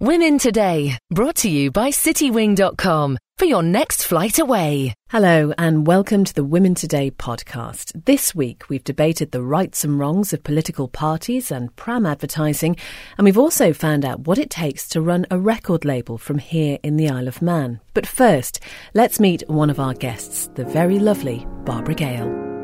Women Today, brought to you by citywing.com for your next flight away. Hello, and welcome to the Women Today podcast. This week, we've debated the rights and wrongs of political parties and pram advertising, and we've also found out what it takes to run a record label from here in the Isle of Man. But first, let's meet one of our guests, the very lovely Barbara Gale.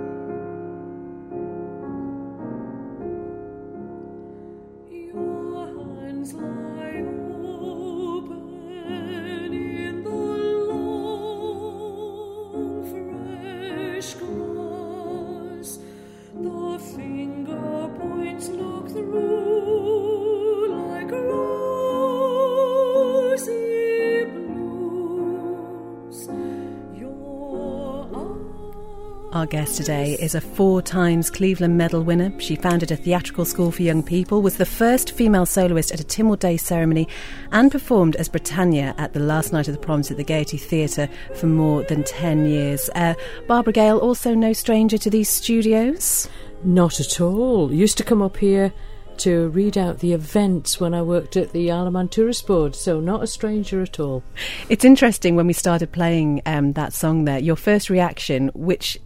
Our guest today is a four times Cleveland Medal winner. She founded a theatrical school for young people, was the first female soloist at a Tynwald Day ceremony, and performed as Britannia at the last night of the proms at the Gaiety Theatre for more than 10 years. Uh, Barbara Gale, also no stranger to these studios? Not at all. Used to come up here to read out the events when I worked at the Isle of Man Tourist Board, so not a stranger at all. It's interesting when we started playing um, that song there, your first reaction, which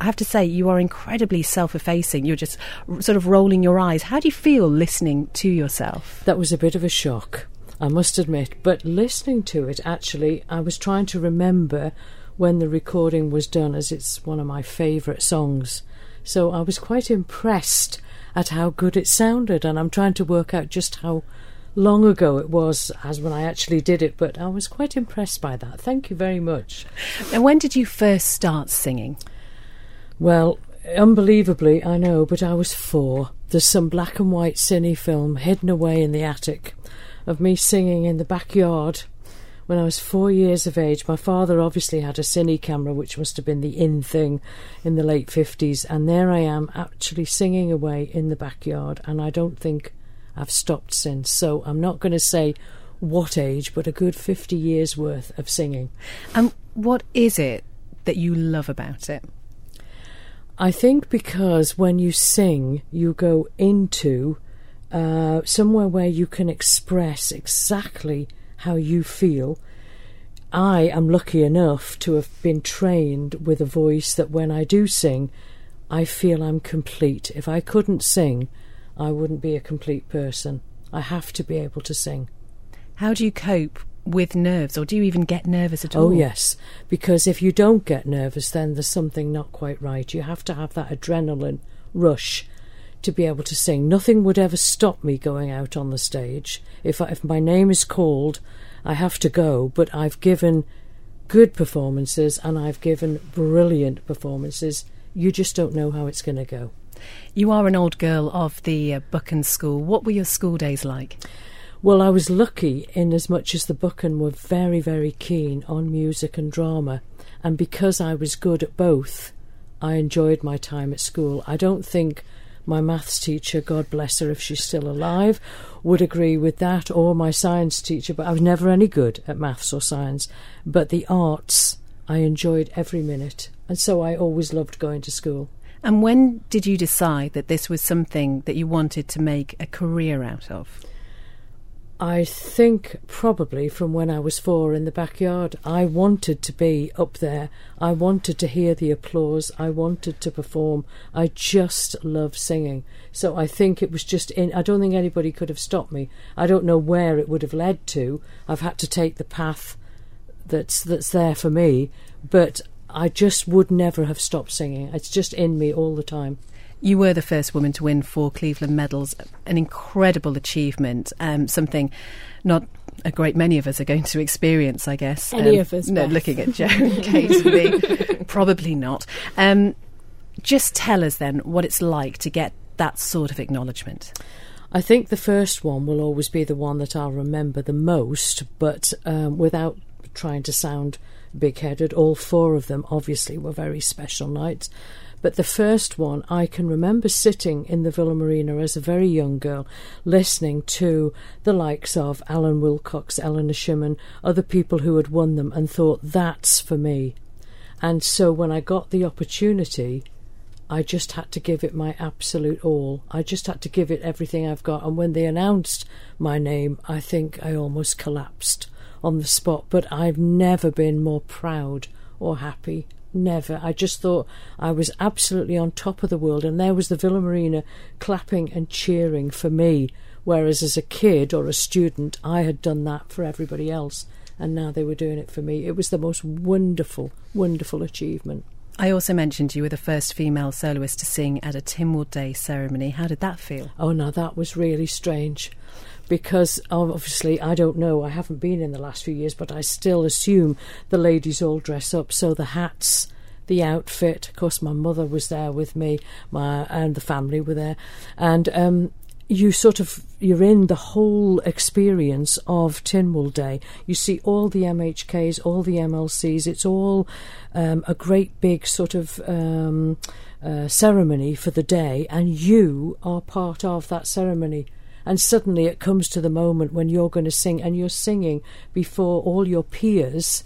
I have to say, you are incredibly self effacing. You're just sort of rolling your eyes. How do you feel listening to yourself? That was a bit of a shock, I must admit. But listening to it, actually, I was trying to remember when the recording was done, as it's one of my favourite songs. So I was quite impressed at how good it sounded, and I'm trying to work out just how long ago it was as when I actually did it, but I was quite impressed by that. Thank you very much. And when did you first start singing? Well, unbelievably, I know, but I was four. There's some black and white cine film hidden away in the attic of me singing in the backyard when I was four years of age. My father obviously had a cine camera, which must have been the in thing in the late 50s, and there I am actually singing away in the backyard, and I don't think I've stopped since. So I'm not going to say what age, but a good 50 years worth of singing. And what is it that you love about it? I think because when you sing, you go into uh, somewhere where you can express exactly how you feel. I am lucky enough to have been trained with a voice that when I do sing, I feel I'm complete. If I couldn't sing, I wouldn't be a complete person. I have to be able to sing. How do you cope with nerves, or do you even get nervous at oh, all? Oh, yes, because if you don't get nervous, then there's something not quite right. You have to have that adrenaline rush to be able to sing. Nothing would ever stop me going out on the stage. If, I, if my name is called, I have to go, but I've given good performances and I've given brilliant performances. You just don't know how it's going to go. You are an old girl of the uh, Buchan School. What were your school days like? Well, I was lucky in as much as the Buchan were very, very keen on music and drama, and because I was good at both, I enjoyed my time at school. I don't think my maths teacher, God bless her if she's still alive, would agree with that, or my science teacher, but I was never any good at maths or science. But the arts, I enjoyed every minute, and so I always loved going to school. And when did you decide that this was something that you wanted to make a career out of? I think probably from when I was four in the backyard, I wanted to be up there. I wanted to hear the applause. I wanted to perform. I just love singing. So I think it was just in. I don't think anybody could have stopped me. I don't know where it would have led to. I've had to take the path that's that's there for me, but I just would never have stopped singing. It's just in me all the time. You were the first woman to win four Cleveland medals, an incredible achievement, um, something not a great many of us are going to experience, I guess. Any um, of us? No, Beth. looking at Joe and Kate me, probably not. Um, just tell us then what it's like to get that sort of acknowledgement. I think the first one will always be the one that I'll remember the most, but um, without trying to sound big headed, all four of them obviously were very special nights. But the first one, I can remember sitting in the Villa Marina as a very young girl, listening to the likes of Alan Wilcox, Eleanor Shimmin, other people who had won them, and thought, that's for me. And so when I got the opportunity, I just had to give it my absolute all. I just had to give it everything I've got. And when they announced my name, I think I almost collapsed on the spot. But I've never been more proud or happy. Never. I just thought I was absolutely on top of the world. And there was the Villa Marina clapping and cheering for me. Whereas as a kid or a student, I had done that for everybody else. And now they were doing it for me. It was the most wonderful, wonderful achievement. I also mentioned you were the first female soloist to sing at a Tynwald Day ceremony. How did that feel? Oh, no, that was really strange because obviously I don't know, I haven't been in the last few years, but I still assume the ladies all dress up. So the hats, the outfit, of course, my mother was there with me, my and the family were there, and um, you sort of you're in the whole experience of Tynwald Day. You see all the MHKs, all the MLCs. It's all um, a great big sort of um, uh, ceremony for the day, and you are part of that ceremony. And suddenly it comes to the moment when you're going to sing, and you're singing before all your peers,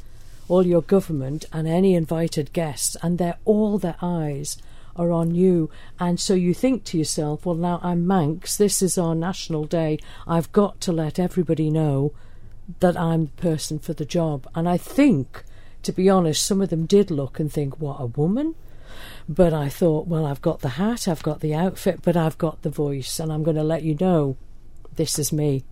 all your government, and any invited guests, and they're all their eyes are on you. And so you think to yourself, well, now I'm Manx, this is our national day, I've got to let everybody know that I'm the person for the job. And I think, to be honest, some of them did look and think, what, a woman? But I thought, well, I've got the hat, I've got the outfit, but I've got the voice, and I'm going to let you know this is me.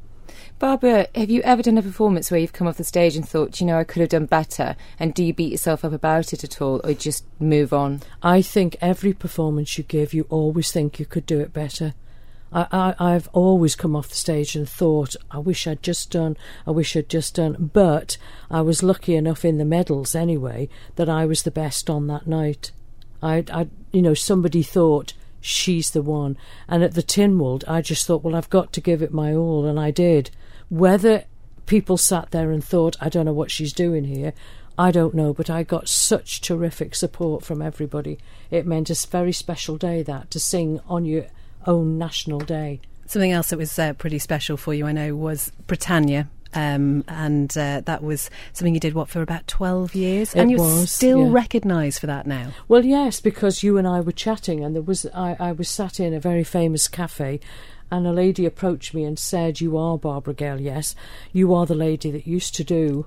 Barbara, have you ever done a performance where you've come off the stage and thought, you know, I could have done better? And do you beat yourself up about it at all or just move on? I think every performance you give, you always think you could do it better. I, I, have always come off the stage and thought, I wish I'd just done, I wish I'd just done. But I was lucky enough in the medals anyway that I was the best on that night. I, I you know, somebody thought, she's the one. And at the Tynwald, I just thought, well, I've got to give it my all, and I did. Whether people sat there and thought, I don't know what she's doing here, I don't know, but I got such terrific support from everybody. It meant a very special day that to sing on your own national day. Something else that was uh, pretty special for you, I know, was Britannia. Um, and uh, that was something you did what for about 12 years it and you're was, still yeah. recognised for that now well yes because you and i were chatting and there was I, I was sat in a very famous cafe and a lady approached me and said, You are Barbara Gale, yes. You are the lady that used to do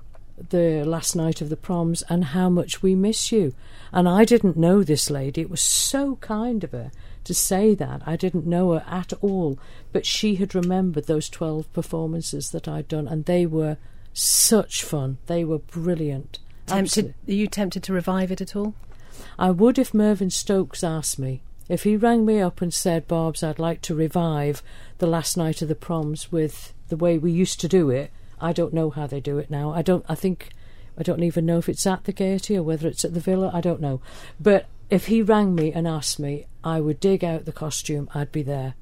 the last night of the proms, and how much we miss you. And I didn't know this lady. It was so kind of her to say that. I didn't know her at all, but she had remembered those 12 performances that I'd done, and they were such fun. They were brilliant. Tempted, are you tempted to revive it at all? I would if Mervyn Stokes asked me. If he rang me up and said, Barb's, I'd like to revive the last night of the proms with the way we used to do it, I don't know how they do it now. I don't, I think, I don't even know if it's at the Gaiety or whether it's at the Villa, I don't know. But if he rang me and asked me, I would dig out the costume, I'd be there.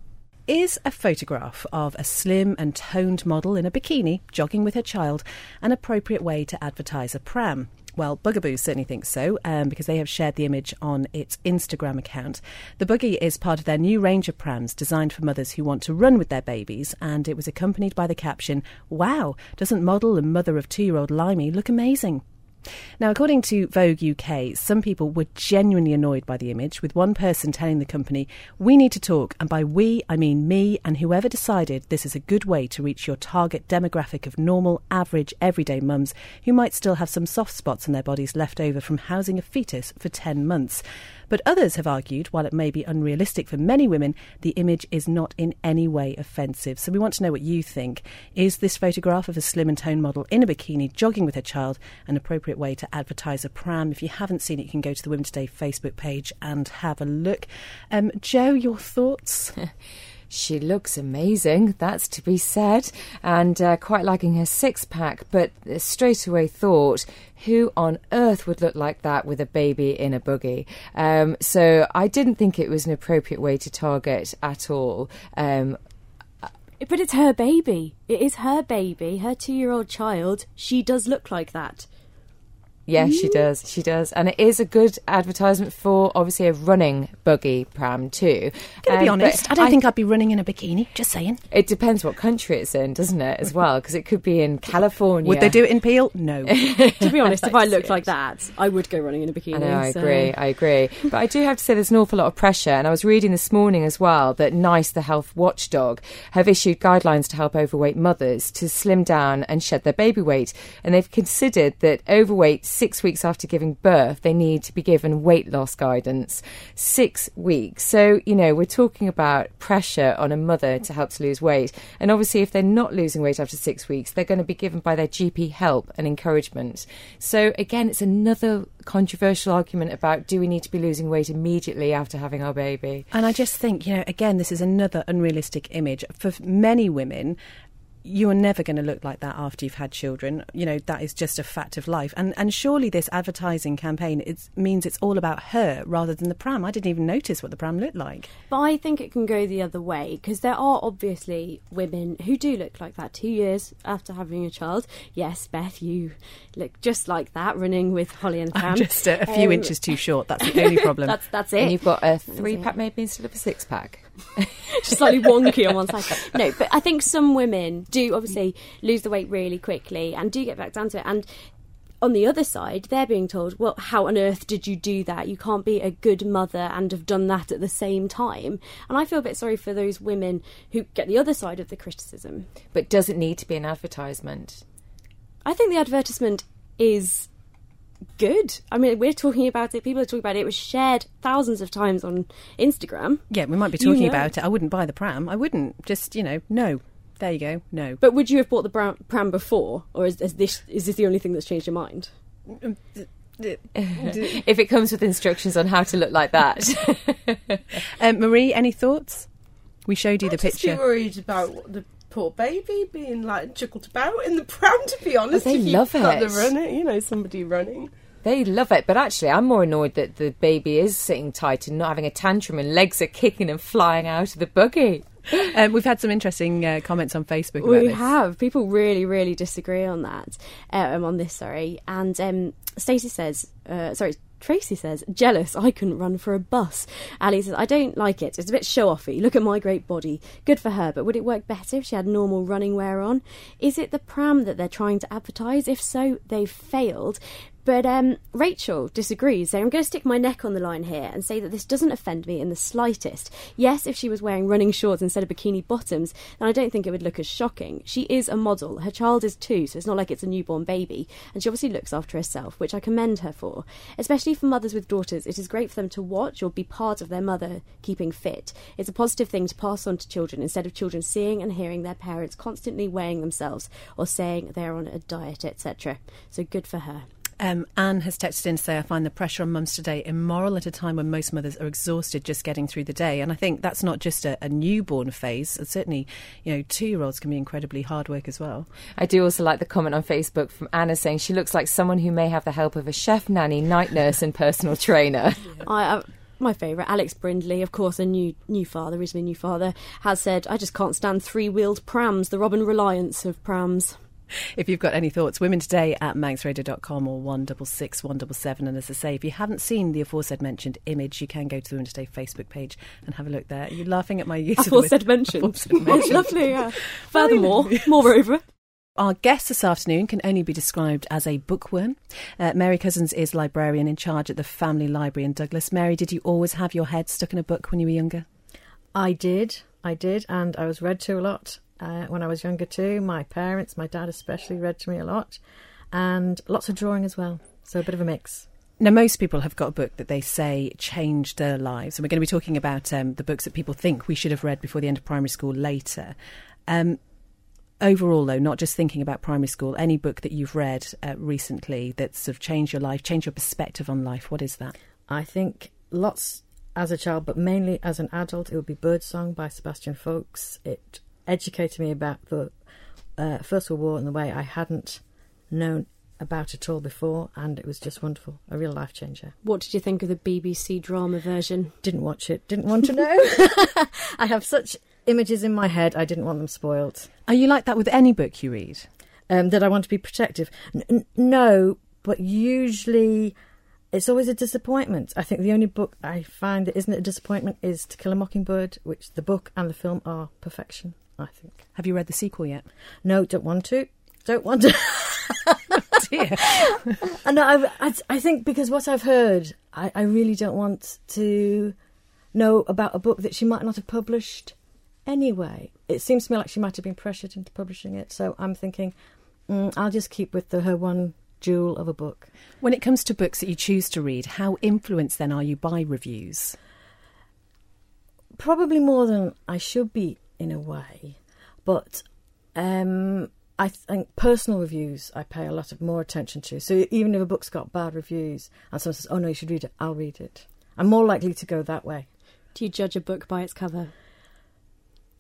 Is a photograph of a slim and toned model in a bikini jogging with her child an appropriate way to advertise a pram? Well, Bugaboo certainly thinks so um, because they have shared the image on its Instagram account. The Buggy is part of their new range of prams designed for mothers who want to run with their babies, and it was accompanied by the caption, Wow, doesn't model and mother of two year old Limey look amazing? Now, according to Vogue UK, some people were genuinely annoyed by the image, with one person telling the company, We need to talk, and by we, I mean me and whoever decided this is a good way to reach your target demographic of normal, average, everyday mums who might still have some soft spots in their bodies left over from housing a fetus for 10 months. But others have argued, while it may be unrealistic for many women, the image is not in any way offensive. So we want to know what you think. Is this photograph of a slim and toned model in a bikini jogging with her child an appropriate way to advertise a pram? If you haven't seen it, you can go to the Women's Day Facebook page and have a look. Um, Jo, your thoughts? She looks amazing, that's to be said, and uh, quite liking her six pack, but straight away thought, who on earth would look like that with a baby in a buggy? Um, so I didn't think it was an appropriate way to target at all. Um, but it's her baby. It is her baby, her two year old child. She does look like that. Yeah, she does. She does. And it is a good advertisement for obviously a running buggy pram too. Gonna be Um, but honest, I don't think I'd be running in a bikini. Just saying. it depends what country it's in, doesn't it, as well? Because it could be in California. Would they do it in Peel? No. to be honest, if I looked like that, I would go running in a bikini. I know, I so- agree, I agree. But I do have to say there's an awful lot of pressure. And I was reading this morning as well that NICE, the health watchdog, have issued guidelines to help overweight mothers to slim down and shed their baby weight. And they've considered that overweight six weeks after giving birth, they need to be given weight loss guidance. Six weeks. So, you know, we're talking about pressure on a mother to help to lose weight. And obviously, if they're not losing weight after six weeks, they're going to be given by their GP help and encouragement. So, again, it's another controversial argument about do we need to be losing weight immediately after having our baby? And I just think, you know, again, this is another unrealistic image. For many women, you are never going to look like that after you've had children. You know, that is just a fact of life. And and surely this advertising campaign it means it's all about her rather than the pram. I didn't even notice what the pram looked like. But I think it can go the other way because there are obviously women who do look like that two years after having a child. Yes, Beth, you look just like that running with Holly and I'm just a, a few Um, inches too short. That's the only problem. That's that's it. And you've got a three pack maybe instead of a six pack. just slightly wonky on one side. No, but I think some women do obviously lose the weight really quickly and do get back down to it. And on the other side, they're being told, well, how on earth did you do that? You can't be a good mother and have done that at the same time. And I feel a bit sorry for those women who get the other side of the criticism. But does it need to be an advertisement? I think the advertisement is good. I mean, we're talking about it, people are talking about it. It was shared thousands of times on Instagram. yeah, we might be You talking know. about it. I wouldn't buy the pram. I wouldn't. Just you know, no. There you go. No. But would you have bought the bra- pram before, or is, is this is this the only thing that's changed your mind? If it comes with instructions on how to look like that. Um, Marie, any thoughts? We showed you the I'd just picture. be worried about what the poor baby being like juggled about in the pram. To be honest, they if you've love got it. the runner, you know, somebody running. They love it, but actually, I'm more annoyed that the baby is sitting tight and not having a tantrum, and legs are kicking and flying out of the buggy. Um, we've had some interesting uh, comments on Facebook about We this. have people really, really disagree on that, um, on this. Sorry, and um, Stacey says, uh, sorry. Tracy says, jealous, I couldn't run for a bus. Ali says, I don't like it. It's a bit show offy. Look at my great body. Good for her, but would it work better if she had normal running wear on? Is it the pram that they're trying to advertise? If so, they've failed. But um, Rachel disagrees, saying, I'm going to stick my neck on the line here and say that this doesn't offend me in the slightest. Yes, if she was wearing running shorts instead of bikini bottoms, then I don't think it would look as shocking. She is a model. Her child is two, so it's not like it's a newborn baby. And she obviously looks after herself, which I commend her for. Especially for mothers with daughters, it is great for them to watch or be part of their mother keeping fit. It's a positive thing to pass on to children instead of children seeing and hearing their parents constantly weighing themselves or saying they're on a diet, etc. So good for her. Um, Anne has texted in to say, I find the pressure on mums today immoral at a time when most mothers are exhausted just getting through the day. And I think that's not just a, a newborn phase. And certainly, you know, two year olds can be incredibly hard work as well. I do also like the comment on Facebook from Anna saying she looks like someone who may have the help of a chef, nanny, night nurse, and personal trainer. I, uh, my favourite, Alex Brindley, of course, a new new father, recently new father, has said, "I just can't stand three wheeled prams, the Robin Reliants of prams." If you've got any thoughts, women today at manxradio.com or 166 177. And as I say, if you haven't seen the aforesaid mentioned image, you can go to the Women Today Facebook page and have a look there. Are you laughing at my use of the Aforesaid word- mentioned. Aforesaid It's mentioned. lovely, yeah. Furthermore, moreover, Our guest this afternoon can only be described as a bookworm. Uh, Mary Cousins is librarian in charge at the Family Library in Douglas. Mary, did you always have your head stuck in a book when you were younger? I did, I did, and I was read to a lot uh, when I was younger too. My parents, my dad especially, read to me a lot, and lots of drawing as well. So a bit of a mix. Now, most people have got a book that they say changed their lives, and we're going to be talking about um, the books that people think we should have read before the end of primary school later. Um, overall, though, not just thinking about primary school, any book that you've read uh, recently that's sort of changed your life, changed your perspective on life, what is that? I think lots as a child, but mainly as an adult, it would be Birdsong by Sebastian Faulks. It educated me about the uh, First World War in the way I hadn't known about it all before, and it was just wonderful. A real life changer. what did you think of the BBC drama version? Didn't watch it, didn't want to know. I have such images in my head, I didn't want them spoilt. Are you like that with any book you read? Um, that I want to be protective. N- n- no, but usually it's always a disappointment. I think the only book I find that isn't a disappointment is To Kill a Mockingbird, which the book and the film are perfection. I think. Have you read the sequel yet? No, don't want to. Don't want to. Dear. And I, I, I think because what I've heard, I, I really don't want to know about a book that she might not have published anyway. It seems to me like she might have been pressured into publishing it. So I'm thinking, mm, I'll just keep with the, her one jewel of a book. When it comes to books that you choose to read, how influenced then are you by reviews? Probably more than I should be in a way, but um, I think personal reviews I pay a lot of more attention to. So even if a book's got bad reviews and someone says, "Oh no, you should read it," I'll read it. I'm more likely to go that way. Do you judge a book by its cover?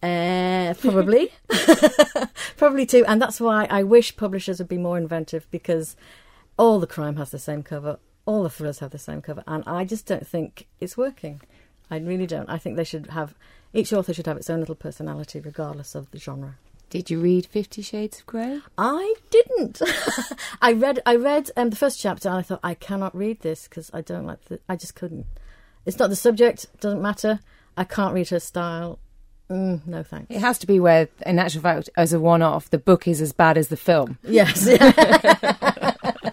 Uh, probably, probably too, and that's why I wish publishers would be more inventive because all the crime has the same cover, all the thrillers have the same cover, and I just don't think it's working. I really don't. I think they should have each author should have its own little personality, regardless of the genre. Did you read Fifty Shades of Grey? I didn't. I read. I read um, the first chapter, and I thought I cannot read this because I don't like. The, I just couldn't. It's not the subject. Doesn't matter. I can't read her style. Mm, no thanks. It has to be where, in actual fact, as a one-off, the book is as bad as the film. Yes.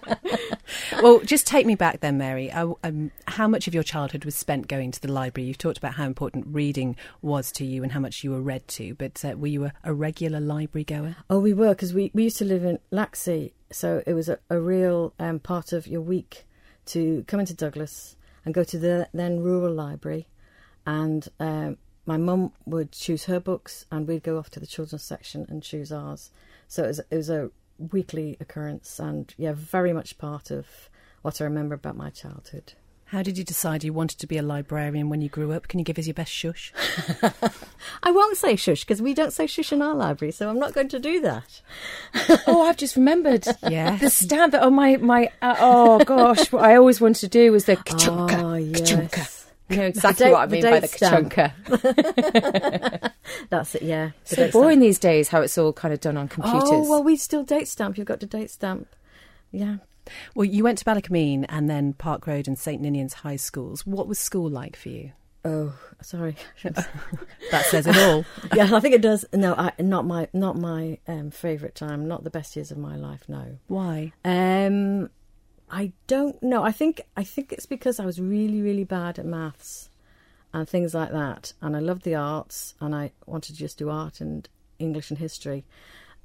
well, just take me back then, Mary. I, um, how much of your childhood was spent going to the library? You've talked about how important reading was to you and how much you were read to, but uh, were you a, a regular library goer? oh, we were because we, we used to live in Laxey, so it was a, a real um, part of your week to come into Douglas and go to the then rural library, and um, my mum would choose her books, and we'd go off to the children's section and choose ours. So it was, it was a weekly occurrence, and yeah, very much part of what I remember about my childhood. How did you decide you wanted to be a librarian when you grew up? Can you give us your best shush? I won't say shush because we don't say shush in our library, so I'm not going to do that. oh, I've just remembered. Yeah, The stamp that on my my uh, oh gosh, what I always wanted to do was the kachunka. Oh, kachunka. You know exactly what I mean by the kachunka. That's it, yeah. So boring stamp. these days how it's all kind of done on computers. Oh, well, we still date stamp. You've got to date stamp. Yeah. Well, you went to Ballakermeen and then Park Road and St Ninian's high schools. What was school like for you? Oh, sorry. That says it all. yeah, I think it does. No, I, not my not my um, favourite time. Not the best years of my life. No. Why? Um, I don't know. I think I think it's because I was really really bad at maths and things like that, and I loved the arts, and I wanted to just do art and English and history,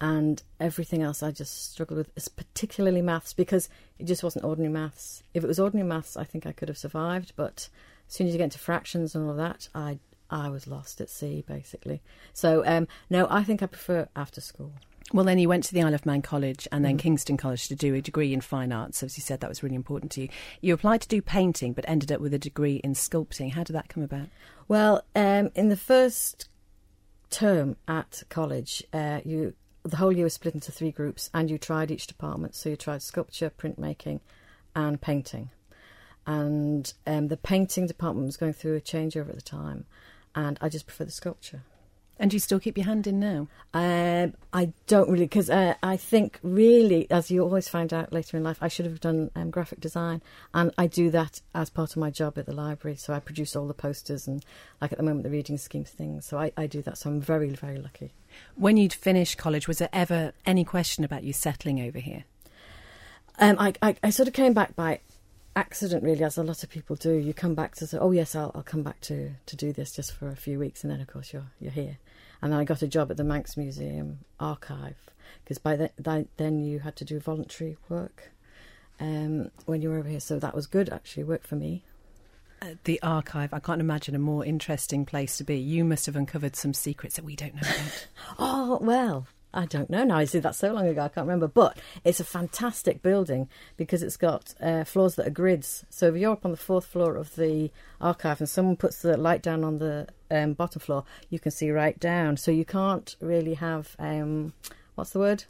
and everything else I just struggled with, is particularly maths because it just wasn't ordinary maths. If it was ordinary maths, I think I could have survived, but as soon as you get into fractions and all that, I I was lost at sea basically. So um, no, I think I prefer after school. Well, then you went to the Isle of Man College and then Kingston College to do a degree in fine arts. As you said, that was really important to you. You applied to do painting, but ended up with a degree in sculpting. How did that come about? Well, um, in the first term at college, uh, you the whole year was split into three groups, and you tried each department. So you tried sculpture, printmaking, and painting. And um, the painting department was going through a changeover at the time, and I just prefer the sculpture. And do you still keep your hand in now? Um, I don't really, because uh, I think really, as you always find out later in life, I should have done um, graphic design, and I do that as part of my job at the library. So I produce all the posters and, like at the moment, the reading schemes things. So I, I do that. So I'm very, very lucky. When you'd finished college, was there ever any question about you settling over here? Um, I, I, I sort of came back by accident, really, as a lot of people do. You come back to say, "Oh yes, I'll, I'll come back to, to do this just for a few weeks," and then of course you're you're here. And then I got a job at the Manx Museum archive because by the, then you had to do voluntary work um, when you were over here. So that was good, actually, worked for me. Uh, the archive, I can't imagine a more interesting place to be. You must have uncovered some secrets that we don't know about. Oh, well, I don't know now. I see that so long ago, I can't remember. But it's a fantastic building because it's got uh, floors that are grids. So if you're up on the fourth floor of the archive and someone puts the light down on the um, bottom floor, you can see right down. So you can't really have, um, what's the word?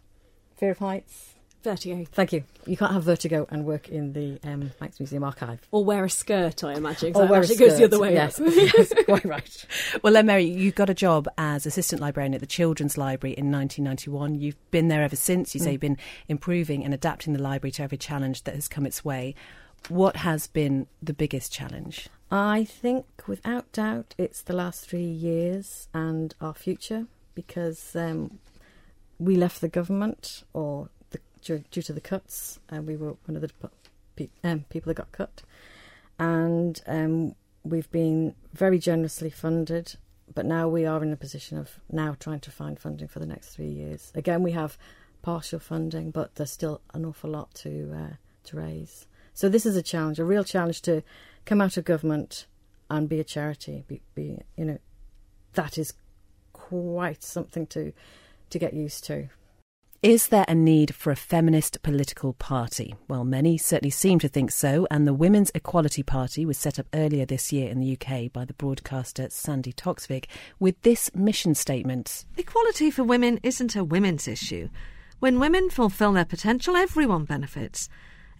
Fear of heights? Vertigo. Thank you. You can't have vertigo and work in the um, Manx Museum archive. Or wear a skirt, I imagine. 'cause Or that wear a actually goes the other way Yes, yes, quite right. Well, then, Mary, you got a job as assistant librarian at the Children's Library in 1991. You've been there ever since. You say you've been improving and adapting the library to every challenge that has come its way. What has been the biggest challenge? I think, without doubt, it's the last three years and our future because um, we left the government or the, due, to the cuts, and we were one of the pe- um, people that got cut. And um, we've been very generously funded, but now we are in a position of now trying to find funding for the next three years. Again, we have partial funding, but there's still an awful lot to uh, to raise. So this is a challenge, a real challenge to come out of government and be a charity. Be, be you know, that is quite something to to get used to. Is there a need for a feminist political party? Well, many certainly seem to think so, and the Women's Equality Party was set up earlier this year in the UK by the broadcaster Sandi Toksvig with this mission statement. Equality for women isn't a women's issue. When women fulfil their potential, everyone benefits.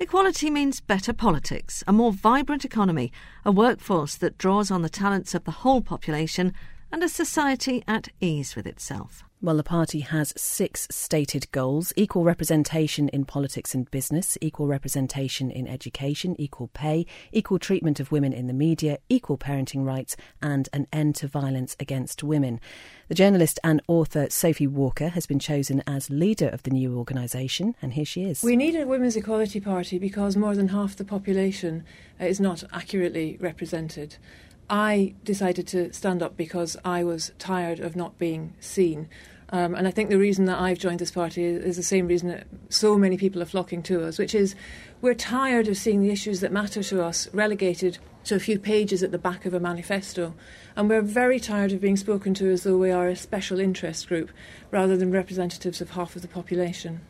Equality means better politics, a more vibrant economy, a workforce that draws on the talents of the whole population, and a society at ease with itself. Well, the party has six stated goals equal representation in politics and business, equal representation in education, equal pay, equal treatment of women in the media, equal parenting rights, and an end to violence against women. The journalist and author Sophie Walker has been chosen as leader of the new organisation, and here she is. We need a women's equality party because more than half the population uh, is not accurately represented. I decided to stand up because I was tired of not being seen. Um, and I think the reason that I've joined this party is, is the same reason that so many people are flocking to us, which is we're tired of seeing the issues that matter to us relegated to a few pages at the back of a manifesto. And we're very tired of being spoken to as though we are a special interest group rather than representatives of half of the population.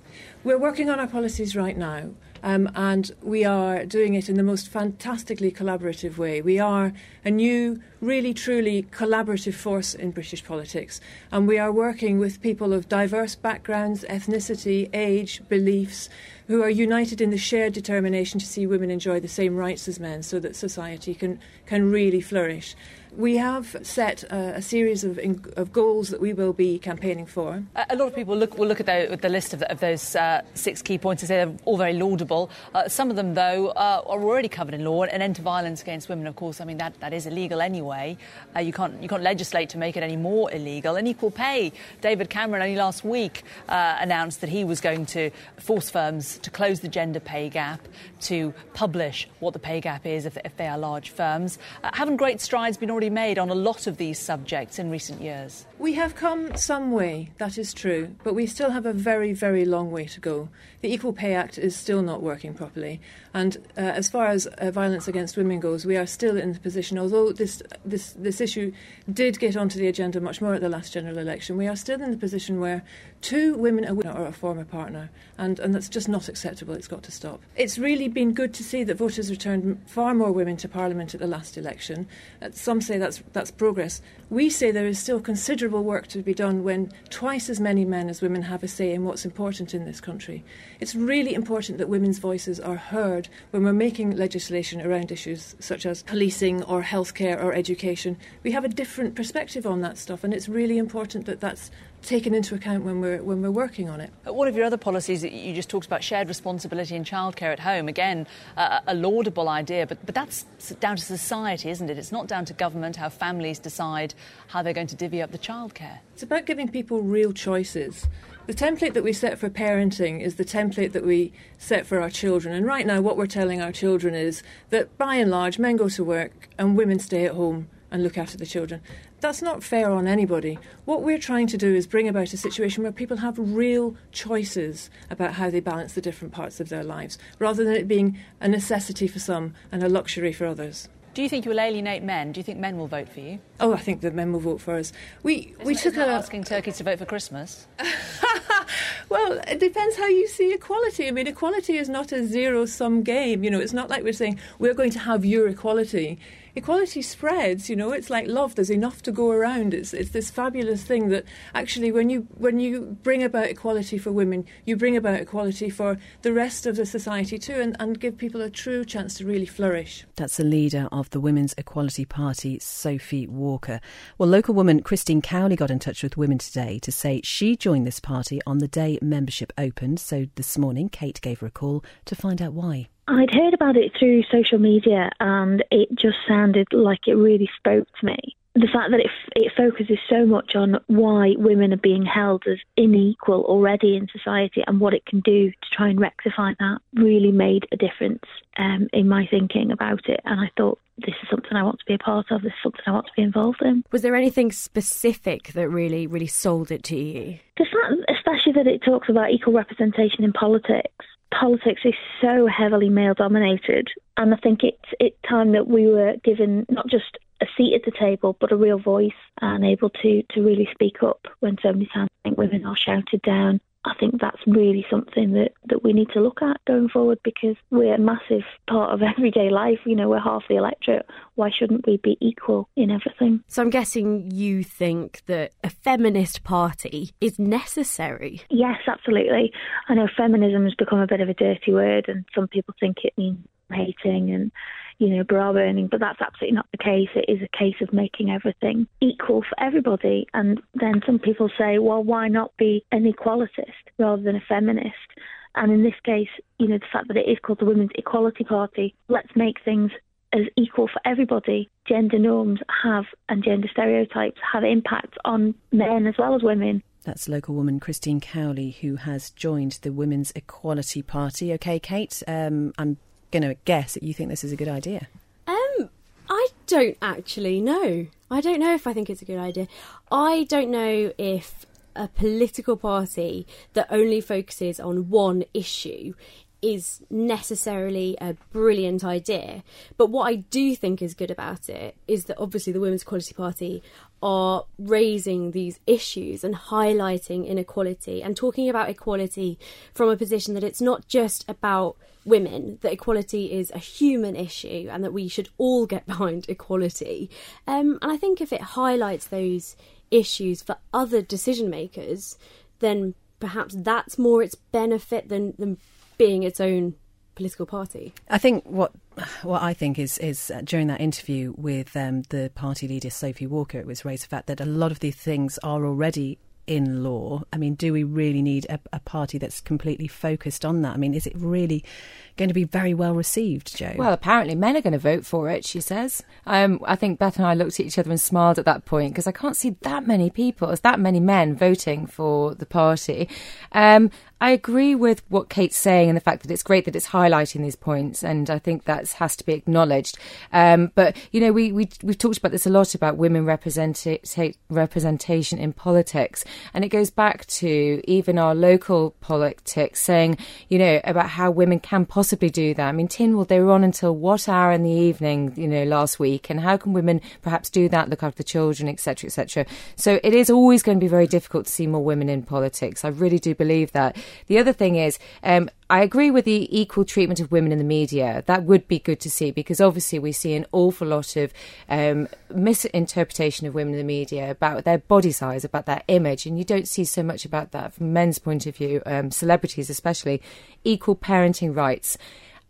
We're working on our policies right now, um, and we are doing it in the most fantastically collaborative way. We are a new, really, truly collaborative force in British politics, and we are working with people of diverse backgrounds, ethnicity, age, beliefs, who are united in the shared determination to see women enjoy the same rights as men so that society can, can really flourish. We have set a, a series of, of goals that we will be campaigning for. A lot of people look, will look at the, the list of, the, of those uh, six key points and say they're all very laudable. Uh, some of them, though, uh, are already covered in law. An end to violence against women, of course, I mean, that, that is illegal anyway. Uh, you, can't, you can't legislate to make it any more illegal. And equal pay. David Cameron only last week uh, announced that he was going to force firms to close the gender pay gap, to publish what the pay gap is if, if they are large firms. Uh, haven't great strides been already made on a lot of these subjects in recent years? We have come some way, that is true, but we still have a very, very long way to go. The Equal Pay Act is still not working properly, and uh, as far as uh, violence against women goes, we are still in the position, although this, this, this issue did get onto the agenda much more at the last general election, we are still in the position where two women a winner or a former partner, and, and that's just not acceptable. It's got to stop. It's really been good to see that voters returned far more women to Parliament at the last election. Uh, some say that's, that's progress. We say there is still considerable work to be done when twice as many men as women have a say in what's important in this country. It's really important that women's voices are heard when we're making legislation around issues such as policing or healthcare or education. We have a different perspective on that stuff, and it's really important that that's taken into account when we're when we're working on it. One of your other policies that you just talked about, shared responsibility in childcare at home. Again, uh, a laudable idea, but but that's down to society, isn't it? It's not down to government how families decide how they're going to divvy up the childcare. It's about giving people real choices. The template that we set for parenting is the template that we set for our children. And right now, what we're telling our children is that by and large, men go to work and women stay at home and look after the children. That's not fair on anybody. What we're trying to do is bring about a situation where people have real choices about how they balance the different parts of their lives, rather than it being a necessity for some and a luxury for others. Do you think you will alienate men? Do you think men will vote for you? Oh, I think that men will vote for us. We we Isn't- took isn't a asking turkeys to vote for Christmas. Well, it depends how you see equality. I mean, equality is not a zero sum game. You know, it's not like we're saying we're going to have your equality. Equality spreads. You know, it's like love. There's enough to go around. It's it's this fabulous thing that actually, when you when you bring about equality for women, you bring about equality for the rest of the society too, and, and give people a true chance to really flourish. That's the leader of the Women's Equality Party, Sophie Walker. Well, local woman Christine Cowley got in touch with Women Today to say she joined this party on the day membership opened. So this morning, Kate gave her a call to find out why. I'd heard about it through social media and it just sounded like it really spoke to me. The fact that it, it focuses so much on why women are being held as unequal already in society and what it can do to try and rectify that really made a difference um, in my thinking about it. And I thought, this is something I want to be a part of, this is something I want to be involved in. Was there anything specific that really, really sold it to you? The fact, especially that it talks about equal representation in politics politics is so heavily male dominated, and I think it's it's time that we were given not just a seat at the table, but a real voice and able to to really speak up when so many times I think women are shouted down I think that's really something that, that we need to look at going forward because we're a massive part of everyday life. You know, we're half the electorate. Why shouldn't we be equal in everything? So I'm guessing you think that a feminist party is necessary. Yes, absolutely. I know feminism has become a bit of a dirty word, and some people think it means hating and you know, bra burning, but that's absolutely not the case. It is a case of making everything equal for everybody. And then some people say, well, why not be an equalitist rather than a feminist? And in this case, you know, the fact that it is called the Women's Equality Party, let's make things as equal for everybody. Gender norms have and gender stereotypes have impact on men as well as women. That's local woman Christine Cowley, who has joined the Women's Equality Party. Okay, Kate, um, I'm going to guess that you think this is a good idea. Um, I don't actually know. I don't know if I think it's a good idea. I don't know if a political party that only focuses on one issue is necessarily a brilliant idea. But what I do think is good about it is that obviously the Women's Equality Party are raising these issues and highlighting inequality and talking about equality from a position that it's not just about women, that equality is a human issue and that we should all get behind equality. Um, and I think if it highlights those issues for other decision makers, then perhaps that's more its benefit than, than being its own political party. I think what what I think is is uh, during that interview with um, the party leader Sophie Walker, it was raised the fact that a lot of these things are already in law. I mean, do we really need a, a, party that's completely focused on that? I mean, is it really going to be very well received, Joe. Well, apparently men are going to vote for it, she says. Um, I think Beth and I looked at each other and smiled at that point because I can't see that many people, as that many men voting for the party. Um, I agree with what Kate's saying and the fact that it's great that it's highlighting these points, and I think that has to be acknowledged. Um, but you know, we we we've talked about this a lot about women representation in politics, and it goes back to even our local politics saying, you know, about how women can possibly do that. I mean, Tin, Tynwald they were on until what hour in the evening, you know, last week, and how can women perhaps do that, look after the children, etc., etc. So it is always going to be very difficult to see more women in politics. I really do believe that. The other thing is, um, I agree with the equal treatment of women in the media. That would be good to see because obviously we see an awful lot of um, misinterpretation of women in the media about their body size, about their image, and you don't see so much about that from men's point of view, um, celebrities especially. Equal parenting rights.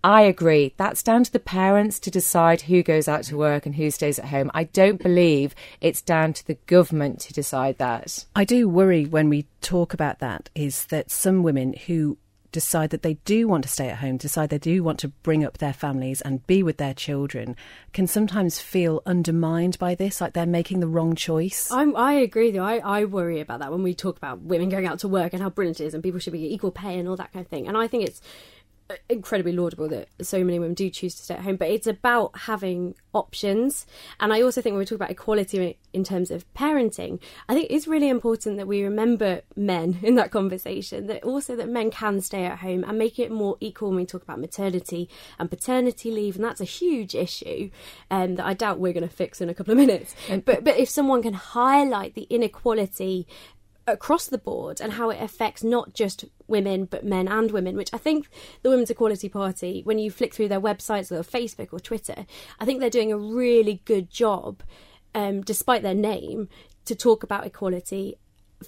I agree. That's down to the parents to decide who goes out to work and who stays at home. I don't believe it's down to the government to decide that. I do worry when we talk about that is that some women who decide that they do want to stay at home, decide they do want to bring up their families and be with their children, can sometimes feel undermined by this, like they're making the wrong choice. I'm, i agree you. I, I worry about that when we talk about women going out to work and how brilliant it is and people should be equal pay and all that kind of thing. And I think it's incredibly laudable that so many women do choose to stay at home, but it's about having options. And I also think when we talk about equality in terms of parenting, I think it's really important that we remember men in that conversation, that also that men can stay at home and make it more equal when we talk about maternity and paternity leave. And that's a huge issue um, that I doubt we're going to fix in a couple of minutes. But, but if someone can highlight the inequality across the board and how it affects not just women but men and women which i think the women's equality party when you flick through their websites or facebook or twitter i think they're doing a really good job um, despite their name to talk about equality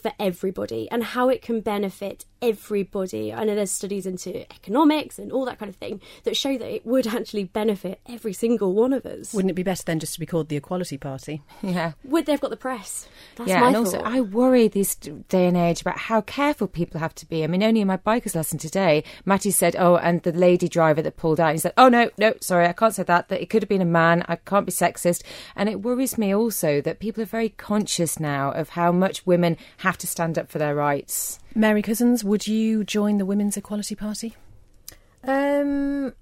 for everybody and how it can benefit everybody. I know there's studies into economics and all that kind of thing that show that it would actually benefit every single one of us. Wouldn't it be better then just to be called the Equality Party? Yeah. Would they've got the press? That's yeah, my and thought. also I worry this day and age about how careful people have to be. I mean, only in my biker's lesson today, Matty said, "Oh, and the lady driver that pulled out," he said, "Oh no, no, sorry, I can't say that. That it could have been a man. I can't be sexist." And it worries me also that people are very conscious now of how much women have to stand up for their rights. Mary Cousins, would you join the Women's Equality Party? Um,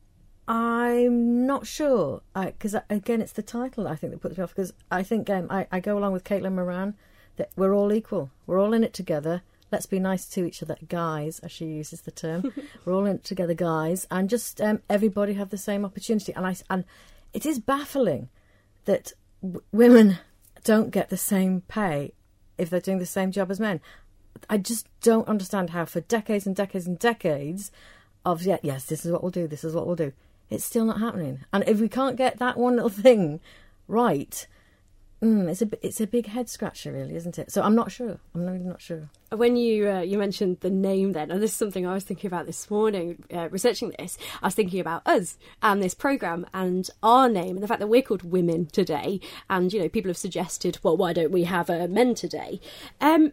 I'm not sure because again, it's the title I think that puts me off. Because I think um, I, I go along with Caitlin Moran that we're all equal. We're all in it together. Let's be nice to each other, guys, as she uses the term. we're all in it together, guys, and just um, everybody have the same opportunity. And I and it is baffling that w- women don't get the same pay if they're doing the same job as men. I just don't understand how, for decades and decades and decades of yeah, yes, this is what we'll do, this is what we'll do, it's still not happening. And if we can't get that one little thing right, mm, it's a it's a big head scratcher, really, isn't it? So I'm not sure. I'm really not sure. when you uh, you mentioned the name then and this is something i was thinking about this morning uh, researching this i was thinking about us and this program and our name and the fact that we're called women today and you know people have suggested well why don't we have uh, men today um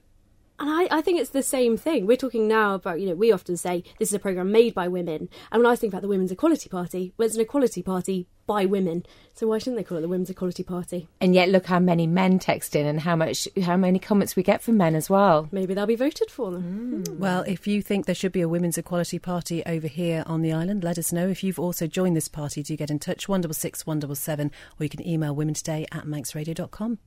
and I, I think it's the same thing. We're talking now about, you know, we often say this is a programme made by women. And when I think about the Women's Equality Party, well, it's an equality party by women. So why shouldn't they call it the Women's Equality Party? And yet, look how many men text in and how much, how many comments we get from men as well. Maybe they'll be voted for them. Mm. Hmm. Well, if you think there should be a Women's Equality Party over here on the island, let us know. If you've also joined this party, do get in touch, 166 177, or you can email women today at manxradio.com.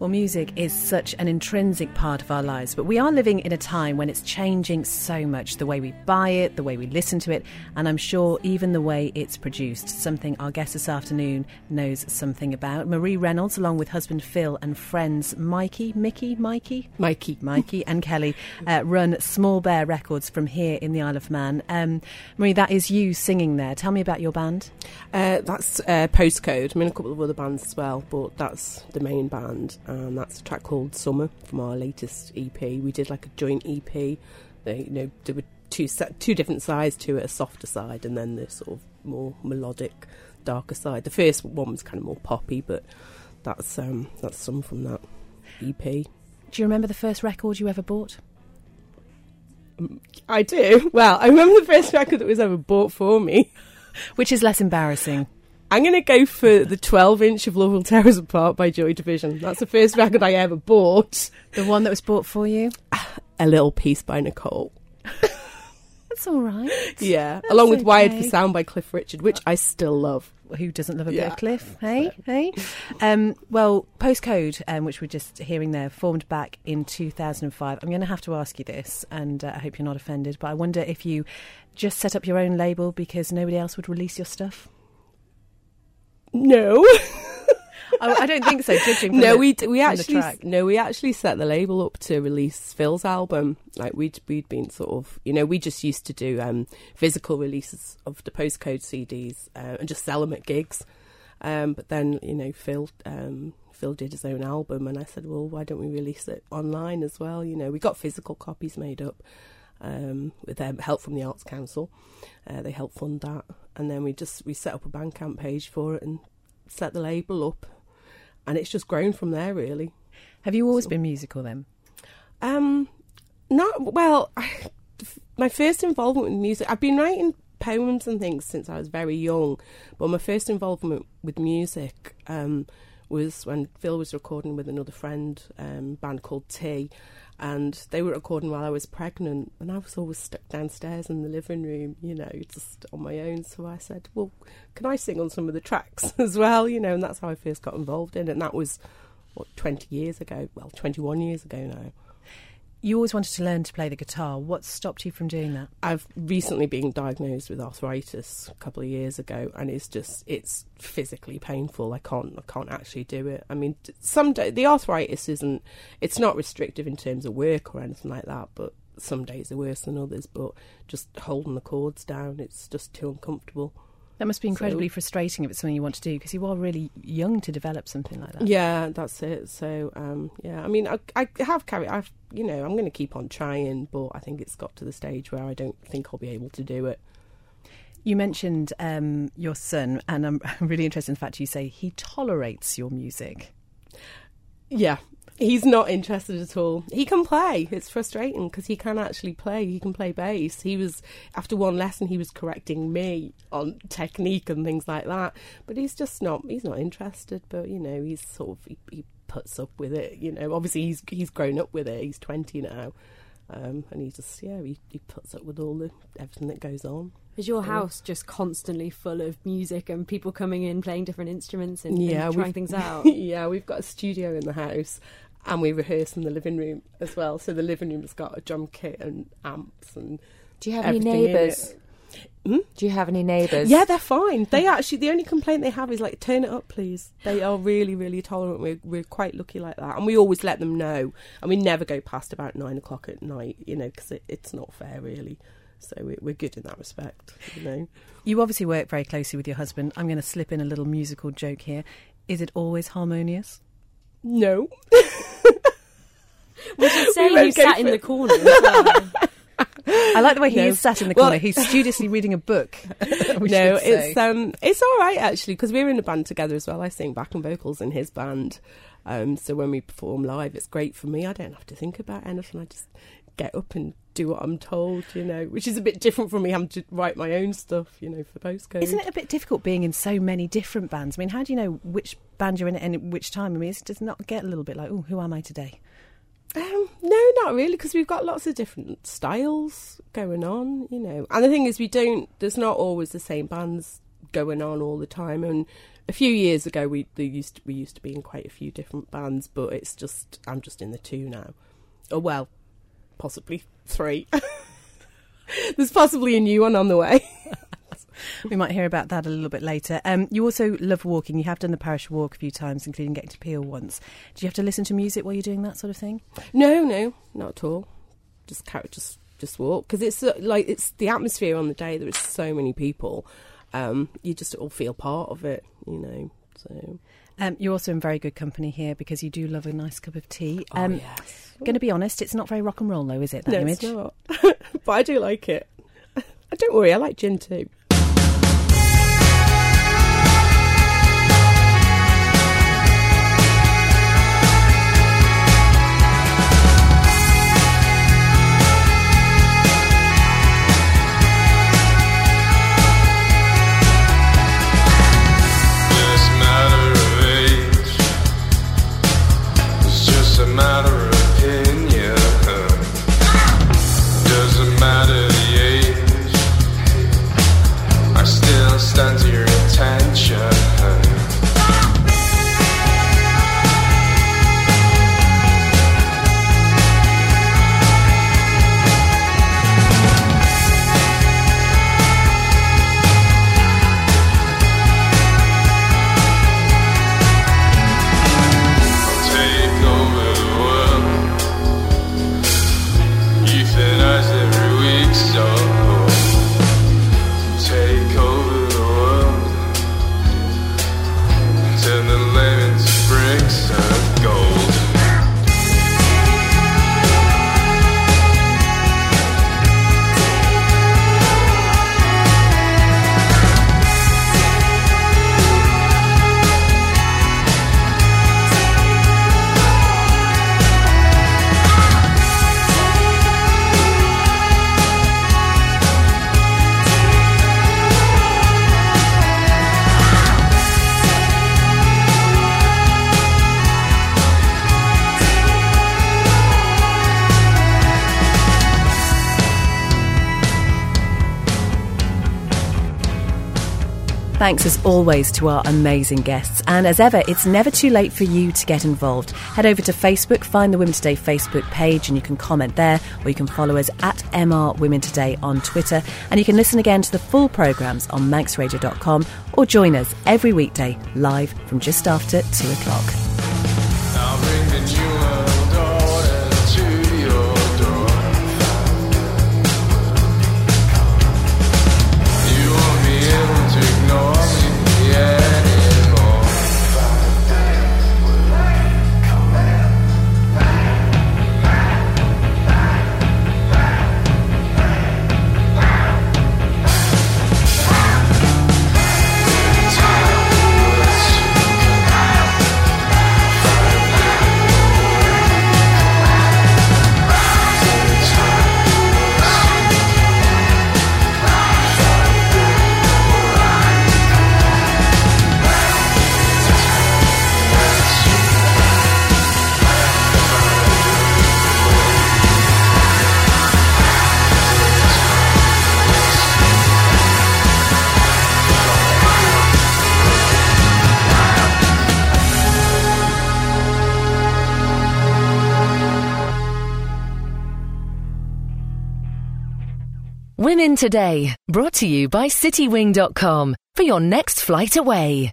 Well, music is such an intrinsic part of our lives, but we are living in a time when it's changing so much the way we buy it, the way we listen to it, and I'm sure even the way it's produced. Something our guest this afternoon knows something about. Marie Reynolds, along with husband Phil and friends Mikey, Mickey, Mikey, Mikey. Mikey, and Kelly, uh, run Small Bear Records from here in the Isle of Man. Um, Marie, that is you singing there. Tell me about your band. Uh, that's uh, Postcode. I'm in a couple of other bands as well, but that's the main band, and that's a track called Summer from our latest EP. We did like a joint EP. They, you know, there were two set, two different sides to it: a softer side, and then the sort of more melodic, darker side. The first one was kind of more poppy, but that's um, that's some from that EP. Do you remember the first record you ever bought? I do. Well, I remember the first record that was ever bought for me. Which is less embarrassing? I'm going to go for the 12 inch of Love Will Tear Us Apart by Joy Division. That's the first record I ever bought. The one that was bought for you? A Little Peace by Nicole. That's all right. Yeah. That's Along with Wired for Sound by Cliff Richard, which I still love. Who doesn't love a bit of Cliff? Hey, hey. Um, well, Postcode, um, which we're just hearing there, formed back in 2005. I'm going to have to ask you this, and uh, I hope you're not offended, but I wonder if you just set up your own label because nobody else would release your stuff. No. I, I don't think so. Judging no, the- we d- we actually no, we actually set the label up to release Phil's album. Like we'd we'd been sort of you know we just used to do um, physical releases of the postcode CDs uh, and just sell them at gigs. Um, but then you know Phil um, Phil did his own album, and I said, well, why don't we release it online as well? You know, we got physical copies made up. Um, with their help from the Arts Council. Uh, they help fund that, and then we just we set up a Bandcamp page for it and set the label up, and it's just grown from there really. Have you always been musical then? Um, not well. I, my first involvement with music, I've been writing poems and things since I was very young, but my first involvement with music um, was when Phil was recording with another friend, um, band called T, and they were recording while I was pregnant, and I was always stuck downstairs in the living room, you know, just on my own. So I said, "Well, can I sing on some of the tracks as well?" You know, and that's how I first got involved in it, and that was what twenty years ago. Well, twenty-one years ago now. You always wanted to learn to play the guitar. What stopped you from doing that? I've recently been diagnosed with arthritis a couple of years ago, and it's just it's physically painful. I can't I can't actually do it. I mean, some day the arthritis isn't it's not restrictive in terms of work or anything like that, but some days are worse than others. But just holding the chords down, it's just too uncomfortable. That must be incredibly So- frustrating if it's something you want to do because you are really young to develop something like that. Yeah, that's it. So, um, yeah, I mean, I, I have carried, I've, you know, I'm going to keep on trying, but I think it's got to the stage where I don't think I'll be able to do it. You mentioned um, your son, and I'm really interested in the fact you say he tolerates your music. Yeah, he's not interested at all. He can play. It's frustrating because he can actually play. He can play bass. He was after one lesson, he was correcting me on technique and things like that. But he's just not. He's not interested. But you know, he's sort of he, he puts up with it. You know, obviously he's he's grown up with it. He's twenty now. Um, and he just yeah he, he puts up with all the everything that goes on. Is your house just constantly full of music and people coming in playing different instruments and, and trying things out? yeah, we've got a studio in the house, and we rehearse in the living room as well. So the living room's got a drum kit and amps and. Do you have any neighbours? Hmm? Do you have any neighbours? Yeah, they're fine. They actually the only complaint they have is like turn it up, please. They are really, really tolerant. We're we're quite lucky like that, and we always let them know, and we never go past about nine o'clock at night, you know, because it, it's not fair really. So we're, we're good in that respect, you know. You obviously work very closely with your husband. I'm going to slip in a little musical joke here. Is it always harmonious? No. We should say We you sat in it. the corner well. I like the way he No. is sat in the Well- corner. He's studiously reading a book. no, it's um, it's all right actually because we're in a band together as well. I sing backing vocals in his band, um, so when we perform live, it's great for me. I don't have to think about anything. I just get up and do what I'm told, you know, which is a bit different from me having to write my own stuff, you know, for postcode. Isn't it a bit difficult being in so many different bands? I mean, how do you know which band you're in at any which time? I mean, it does not get a little bit like, oh, who am I today? Um, no, not really, because we've got lots of different styles going on, you know. And the thing is, we don't. There's not always the same bands going on all the time. And a few years ago, we used to, we used to be in quite a few different bands, but it's just I'm just in the two now. Oh well, possibly three. There's possibly a new one on the way. We might hear about that a little bit later. Um, you also love walking. You have done the parish walk a few times, including getting to Peel once. Do you have to listen to music while you're doing that sort of thing? No, no, not at all. Just just just walk because it's uh, like it's the atmosphere on the day. There is so many people. Um, you just all feel part of it, you know. So Um, you're also in very good company here because you do love a nice cup of tea. Oh, Um, yes. Going to be honest, it's not very rock and roll, though, is it? That no, image. it's not. but I do like it. Don't worry, I like gin too. Thanks as always to our amazing guests. And as ever, it's never too late for you to get involved. Head over to Facebook, find the Women Today Facebook page, and you can comment there, or you can follow us at MR Women Today on Twitter. And you can listen again to the full programmes on manxradio.com or join us every weekday live from just after two o'clock. Today, brought to you by citywing.com for your next flight away.